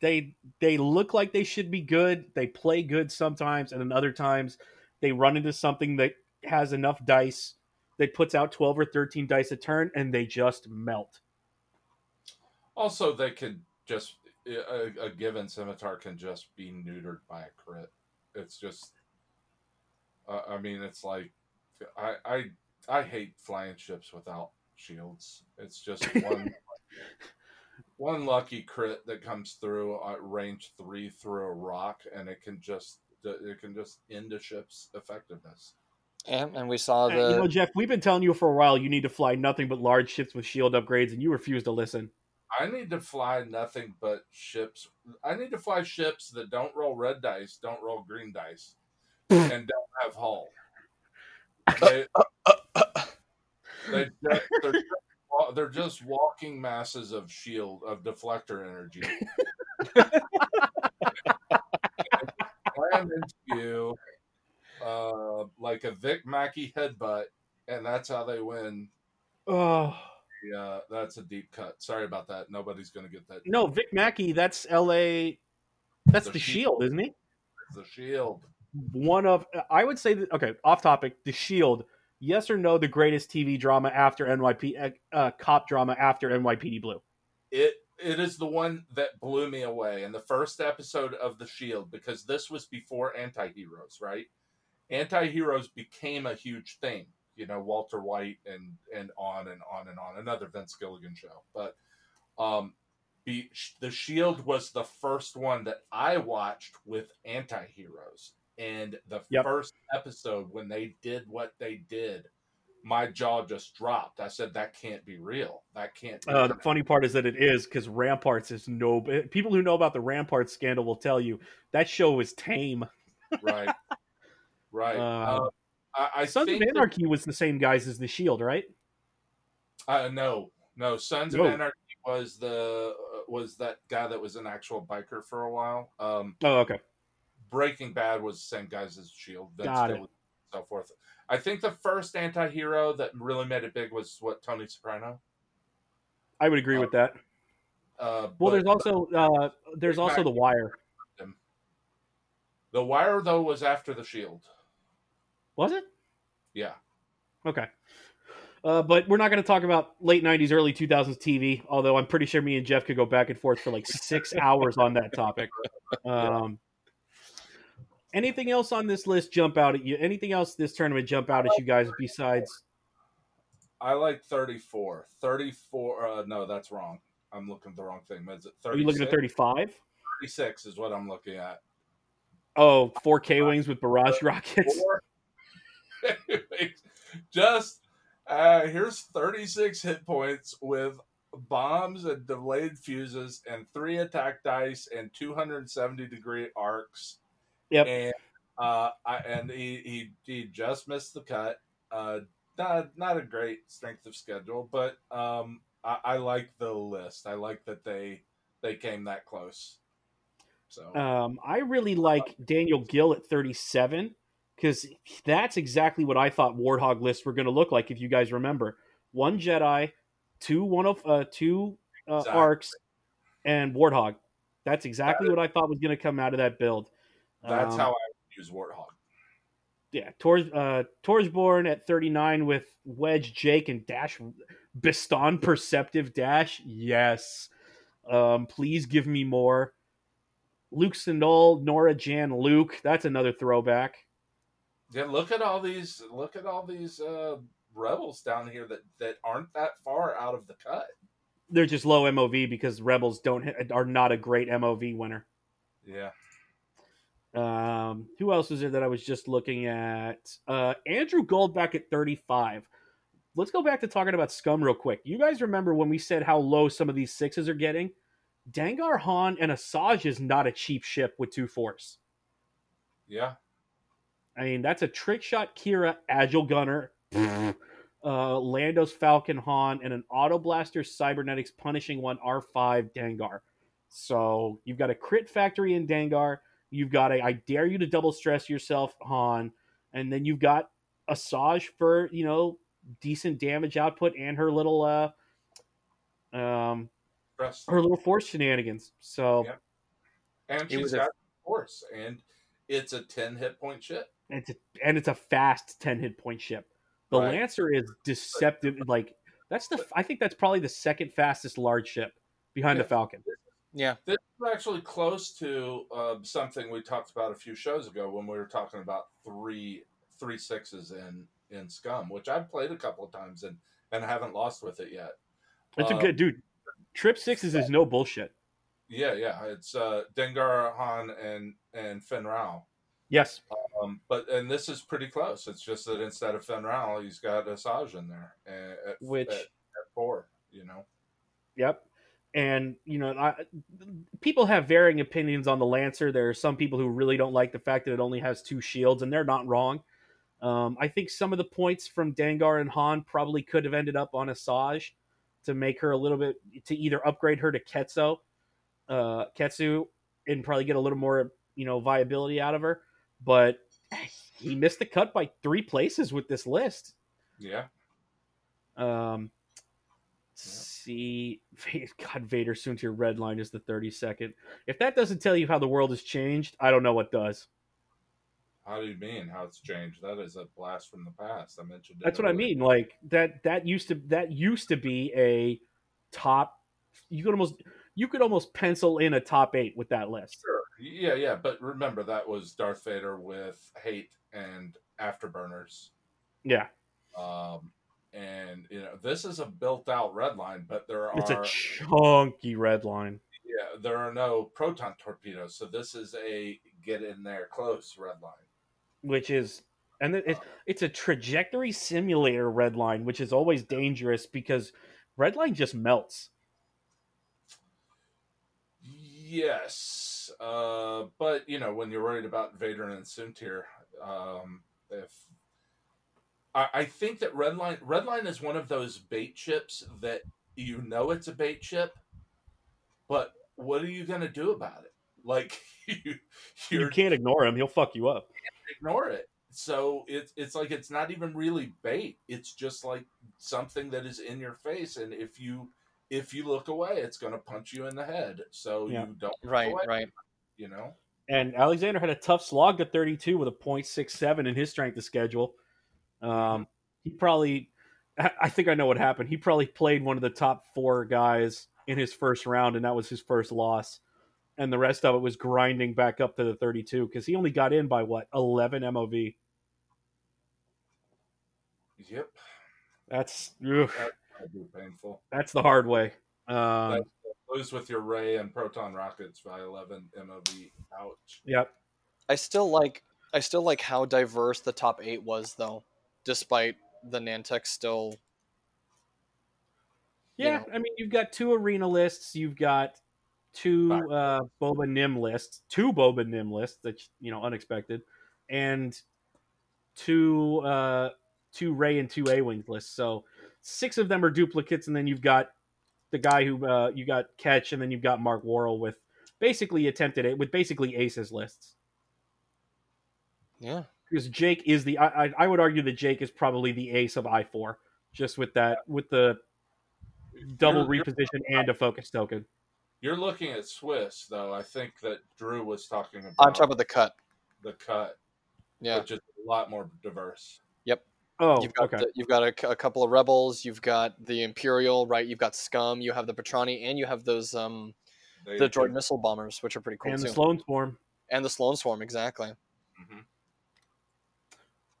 they they look like they should be good. They play good sometimes, and then other times they run into something that has enough dice that puts out twelve or thirteen dice a turn, and they just melt. Also, they could just a, a given scimitar can just be neutered by a crit. It's just, uh, I mean, it's like I I I hate flying ships without shields. It's just one one lucky crit that comes through at range three through a rock, and it can just it can just end a ship's effectiveness. And, and we saw Uh, you know, the Jeff, we've been telling you for a while you need to fly nothing but large ships with shield upgrades, and you refuse to listen. I need to fly nothing but ships. I need to fly ships that don't roll red dice, don't roll green dice, and don't have hull. They, they just, they're, just, wa- they're just walking masses of shield of deflector energy. Slam into you uh, like a Vic Mackey headbutt, and that's how they win. Oh Yeah, that's a deep cut. Sorry about that. Nobody's going to get that. no, Vic Mackey, that's L.A. That's The the, Shield. shield, isn't he? The shield. one of I would say that okay, off topic, The Shield, yes or no the greatest TV drama after NYP uh, uh, cop drama after NYPD Blue. it it is the one that blew me away in the first episode of the shield because this was before anti-heroes right? Anti-heroes became a huge thing you know walter white and and on and on and on another vince gilligan show. But um be, the shield was the first one that i watched with anti-heroes and the Yep. first episode when they did what they did my jaw just dropped i said that can't be real that can't be Uh, the funny part is that it is because Ramparts is no people who know about the Ramparts scandal will tell you that show was tame. right right Uh, uh, i, I Sons think of that- Anarchy was the same guys as the Shield, right? uh, no no sons No. of anarchy was the uh, was that guy that was an actual biker for a while um Oh, okay. Breaking bad was the same guys as shield Vince Got it. So forth i think the first anti-hero that really made it big was what tony soprano I would agree with that. uh Well, but there's also uh, there's also the Wire. the wire though was after the shield Was it? yeah Okay. Uh, but we're not going to talk about late '90s, early 2000s TV. Although I'm pretty sure me and Jeff could go back and forth for like six hours on that topic. Um, anything else on this list jump out at you? Anything else this tournament jump out at you guys besides? i like 34 34 uh no that's wrong i'm looking at the wrong thing is it 36? Are you looking at 35? 36 is what i'm looking at Oh, 4K wings with barrage rockets. Just uh, here's 36 hit points with bombs and delayed fuses and three attack dice and 270 degree arcs. Yep. And uh, I, and he, he he just missed the cut. Uh, not not a great strength of schedule, but um, I, I like the list. I like that they they came that close. So Um, I really like Daniel Gill at 37 because that's exactly what I thought Warthog lists were going to look like. If you guys remember, one Jedi, two one of uh, two uh, Exactly. arcs, and Warthog. That's exactly what I thought was going to come out of that build. That's Um, how I use Warthog. yeah, Tors uh Torsborn at 39 with Wedge, Jake, and Dash Biston Perceptive Dash. Yes. Um, please give me more. Luke Sinol, Nora Jan Luke. That's another throwback. Yeah, look at all these. Look at all these uh, rebels down here that that aren't that far out of the cut. They're just low MOV because Rebels don't are not a great MOV winner. Yeah, Um, who else is there that I was just looking at? Uh, Andrew Gold back at 35. let's go back to talking about Scum real quick. You guys remember when we said how low some of these sixes are getting? Dengar Han and Asajj is not a cheap ship with two force. Yeah. I mean, that's a trick shot Kira, Agile Gunner, uh, Lando's Falcon Han, and an Auto Blaster Cybernetics Punishing One R5 Dengar. So you've got a crit factory in Dengar. You've got a I dare you to double stress yourself Han, and then you've got Asajj for you know decent damage output and her little uh um Trust. her little force shenanigans. So Yep. And It she's was a- got force, and it's a ten hit point ship. it's a, and it's a fast 10 hit point ship. The Right. Lancer is deceptive like that's the I think that's probably the second fastest large ship behind Yeah. the Falcon. Yeah. This is actually close to uh, something we talked about a few shows ago when we were talking about three three sixes in in Scum, which I've played a couple of times and and haven't lost with it yet. It's a Um, good dude. Trip sixes is no bullshit. Yeah, yeah, it's uh, Dengar Han and and Fenn Rau. Yes. Um, but and this is pretty close. It's just that instead of Fenn Rau, he's got Asajj in there uh, at, Which at, at four. You know, Yep. And you know, I, people have varying opinions on the Lancer. There are some people who really don't like the fact that it only has two shields, and they're not wrong. Um, I think some of the points from Dengar and Han probably could have ended up on Asajj to make her a little bit to either upgrade her to Ketso, uh, Ketsu, and probably get a little more you know viability out of her. But he missed the cut by three places with this list. yeah. Um, see, God, Vader Soontir red line is the 30 second. If that doesn't tell you how the world has changed, I don't know what does. How do you mean? How it's changed? That is a blast from the past. I mentioned. it That's what I mean. Like that, that used to, that used to be a top, you could almost, you could almost pencil in a top eight with that list. Sure. Yeah, yeah. But remember, that was Darth Vader with hate and afterburners. Yeah. Um, and you know, this is a built-out red line, but there are It's a chunky red line. yeah, there are no proton torpedoes, so this is a get in there close red line. which is and it, it- it's a trajectory simulator red line which is always dangerous because red line just melts Yes, uh, but you know when you're worried about Vader and Soontir, um, if I, I think that Redline Redline is one of those bait chips that you know it's a bait chip, but what are you going to do about it? Like you, you you're can't ignore him he'll fuck you up ignore it. So it's it's like it's not even really bait. It's just like something that is in your face, and if you if you look away, it's going to punch you in the head. So Yeah. you don't look Right, away, right. You know. and alexander had a tough slog to 32 with a 0.67 in his strength of schedule um, he probably I I think I know what happened. He probably played one of the top four guys in his first round, and that was his first loss. And the rest of it was grinding back up to the 32 because he only got in by what 11 MOV. Yep. That's ugh, That'd painful. that's the hard way. Um, That's- Lose with your ray and proton rockets by 11 MOV. Ouch. yep. I still like I still like how diverse the top eight was though, despite the Nantex still you Yeah, know. I mean, you've got two arena lists. You've got two uh, Boba Nym lists, two Boba Nym lists that you know unexpected, and two uh, two Rey and two A Wings lists. So six of them are duplicates, and then you've got the guy who uh, you got Catch, and then you've got Mark Worrell with basically attempted it with basically aces lists. Yeah. Because Jake is the I, I I would argue that Jake is probably the ace of I four, just with that with the double You're- you're- reposition and a focus token. You're looking at Swiss, though. I think that Drew was talking about, I'm talking about the cut. the cut, Yeah. which is a lot more diverse. Yep. Oh, You've got okay. the, you've got a, a couple of rebels. You've got the Imperial, right? You've got Scum. You have the Petrani, and you have those um They, the droid missile bombers, which are pretty cool and too. the Sloane Swarm. and the Sloane Swarm, exactly. Mhm.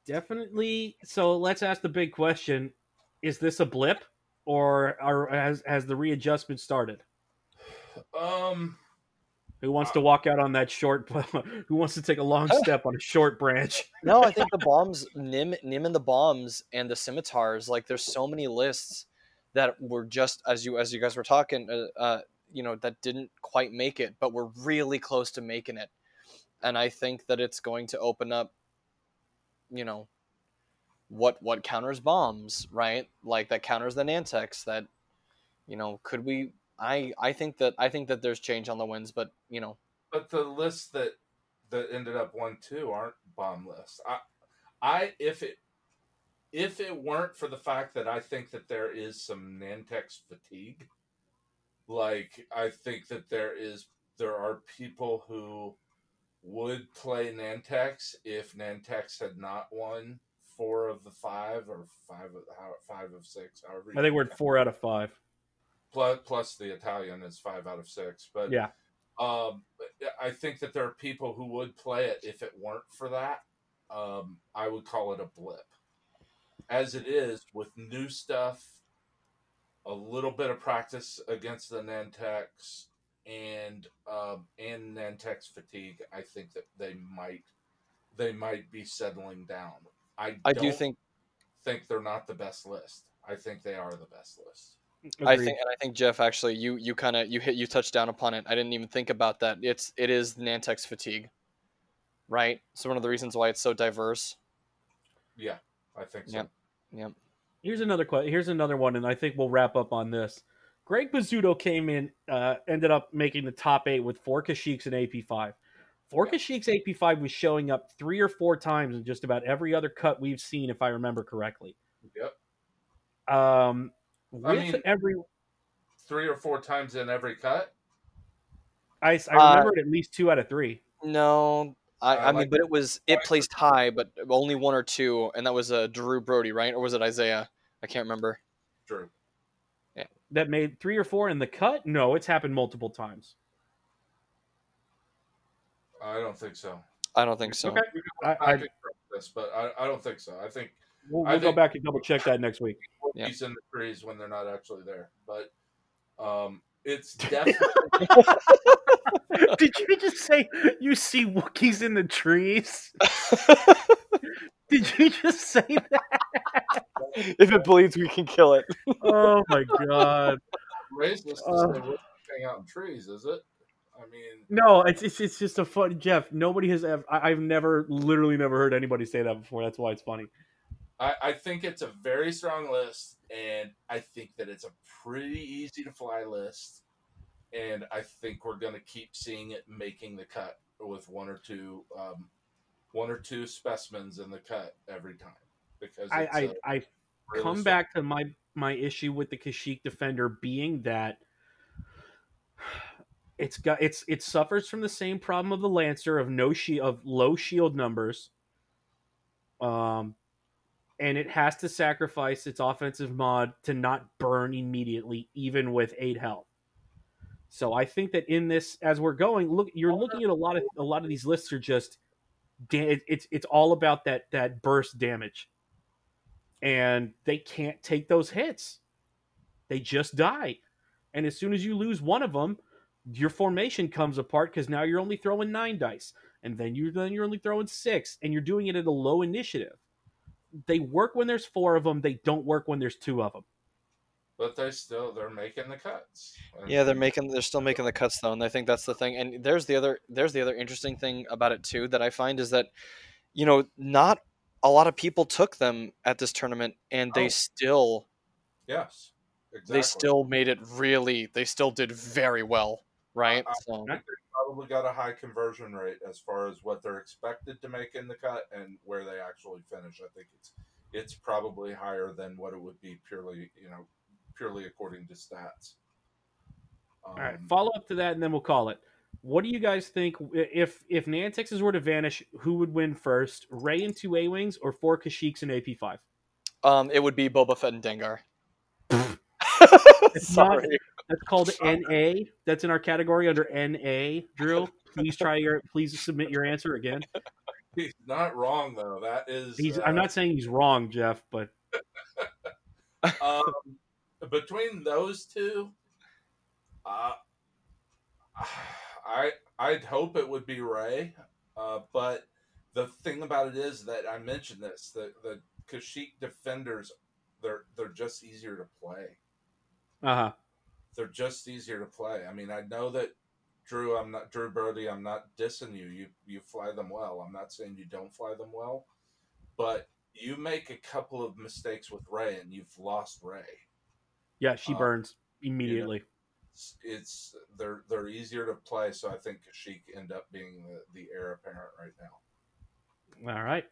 Definitely. So let's ask the big question: Is this a blip, or, or has has the readjustment started? Um, Who wants to walk out on that short? Who wants to take a long step on a short branch? no, I think the bombs, Nym, Nym, and the bombs, and the scimitars. Like, there's so many lists that were just as you as you guys were talking, uh, uh, you know, that didn't quite make it, but we're really close to making it. And I think that it's going to open up, you know, what what counters bombs, right? Like that counters the Nantex. That, you know, could we? I I think that I think that there's change on the winds, but you know, But the lists that that ended up one two aren't bomb lists. I I if it if it weren't for the fact that I think that there is some Nantex fatigue, like I think that there is there are people who would play Nantex if Nantex had not won four of the five or five of how five of six. However, I think we're at four out of five. plus plus the Italian is five out of six. But Yeah. um, I think that there are people who would play it if it weren't for that. Um, I would call it a blip. As it is, with new stuff, a little bit of practice against the Nantex and um, and Nantex fatigue, I think that they might they might be settling down. I I do don't think think they're not the best list. I think they are the best list. I think, and I think Jeff, actually, you you kind of you hit you touched down upon it. I didn't even think about that. It's it is Nantex fatigue, right? So one of the reasons why it's so diverse. Yeah, I think so. Yep. Yep. Here's another question. Here's another one, and I think we'll wrap up on this. Greg Bazzuto came in, uh, ended up making the top eight with four Kashyyyks and AP5. Four Yeah. Kashyyyks AP5 was showing up three or four times in just about every other cut we've seen, if I remember correctly. Yep. Um, I with mean- every, Three or four times in every cut. I, I Uh, remember at least two out of three. No, I, I I mean, like- but it was it placed high, but only one or two, and that was uh, Drew Brody, right? Or was it Isaiah? I can't remember. True. That made three or four in the cut. No, it's happened multiple times. I don't think so. I don't think so. Okay. I, I, I, can correct this, but I, I don't think so. I think we'll, we'll go think- back and double check that next week. Yeah. he's in the trees when they're not actually there. But um, it's definitely Did you just say you see Wookiees in the trees? Did you just say that? if it bleeds, we can kill it. Oh my god! racist to Uh. say hang out in trees, is it? I mean, No, it's it's, it's just a fun. Jeff, nobody has ever. I, I've never, literally, never heard anybody say that before. That's why it's funny. I, I think it's a very strong list, and I think that it's a pretty easy to fly list. And I think we're going to keep seeing it making the cut with one or two, um, one or two specimens in the cut every time because I I, I really come back to my my issue with the Kashyyyk defender being that it's got it's it suffers from the same problem of the Lancer of no shield of low shield numbers. Um and it has to sacrifice its offensive mod to not burn immediately even with 8 health. So I think that in this as we're going look you're looking at a lot of a lot of these lists are just da- it's it's all about that that burst damage and they can't take those hits. They just die. And as soon as you lose one of them, your formation comes apart because now you're only throwing nine dice, and then you then you're only throwing six, and you're doing it at a low initiative. They work when there's four of them. They don't work when there's two of them. But they still they're making the cuts. And- Yeah, they're making they're still making the cuts though, and I think that's the thing. And there's the other there's the other interesting thing about it too that I find is that, you know, not a lot of people took them at this tournament, and they Oh. still yes, exactly. they still made it really they still did very well, right? I- So think they probably got a high conversion rate as far as what they're expected to make in the cut and where they actually finish. I think it's it's probably higher than what it would be purely, you know, purely according to stats. Um, All right, follow up to that, and then we'll call it. What do you guys think if if Nantexes were to vanish? Who would win first, Rey and two A wings, or four Kashyyyks and AP five? um, it would be Boba Fett and Dengar. It's not- Sorry. That's called NA. That's in our category under NA. Drew, please try your please submit your answer again. He's not wrong though. That is. He's uh, I'm not saying he's wrong, Jeff, but um, between those two, uh, I I'd hope it would be Rey, uh, but the thing about it is that I mentioned this: the the Kashyyyk defenders, they're they're just easier to play. Uh huh. They're just easier to play. I mean, I know that Drew, I'm not Drew Brody. I'm not dissing you. You you fly them well. I'm not saying you don't fly them well, but you make a couple of mistakes with Rey, and you've lost Rey. Yeah, she Uh, burns immediately. It's, it's they're they're easier to play, so I think Kashyyyk end up being the, the heir apparent right now. All right.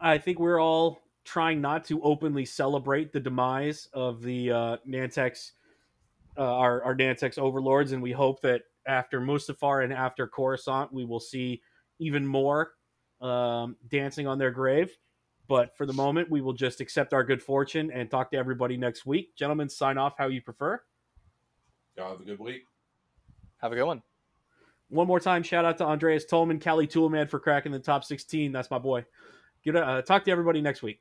I think we're all trying not to openly celebrate the demise of the uh, Nantex, uh, our, our Nantex overlords, and we hope that after Mustafar and after Coruscant, we will see even more um, dancing on their grave. But for the moment, we will just accept our good fortune and talk to everybody next week. Gentlemen, sign off how you prefer. Y'all have a good week. Have a good one. One more time, shout out to Andreas Tolman, Cali Toolman for cracking the top 16. That's my boy. Get, uh, talk to everybody next week.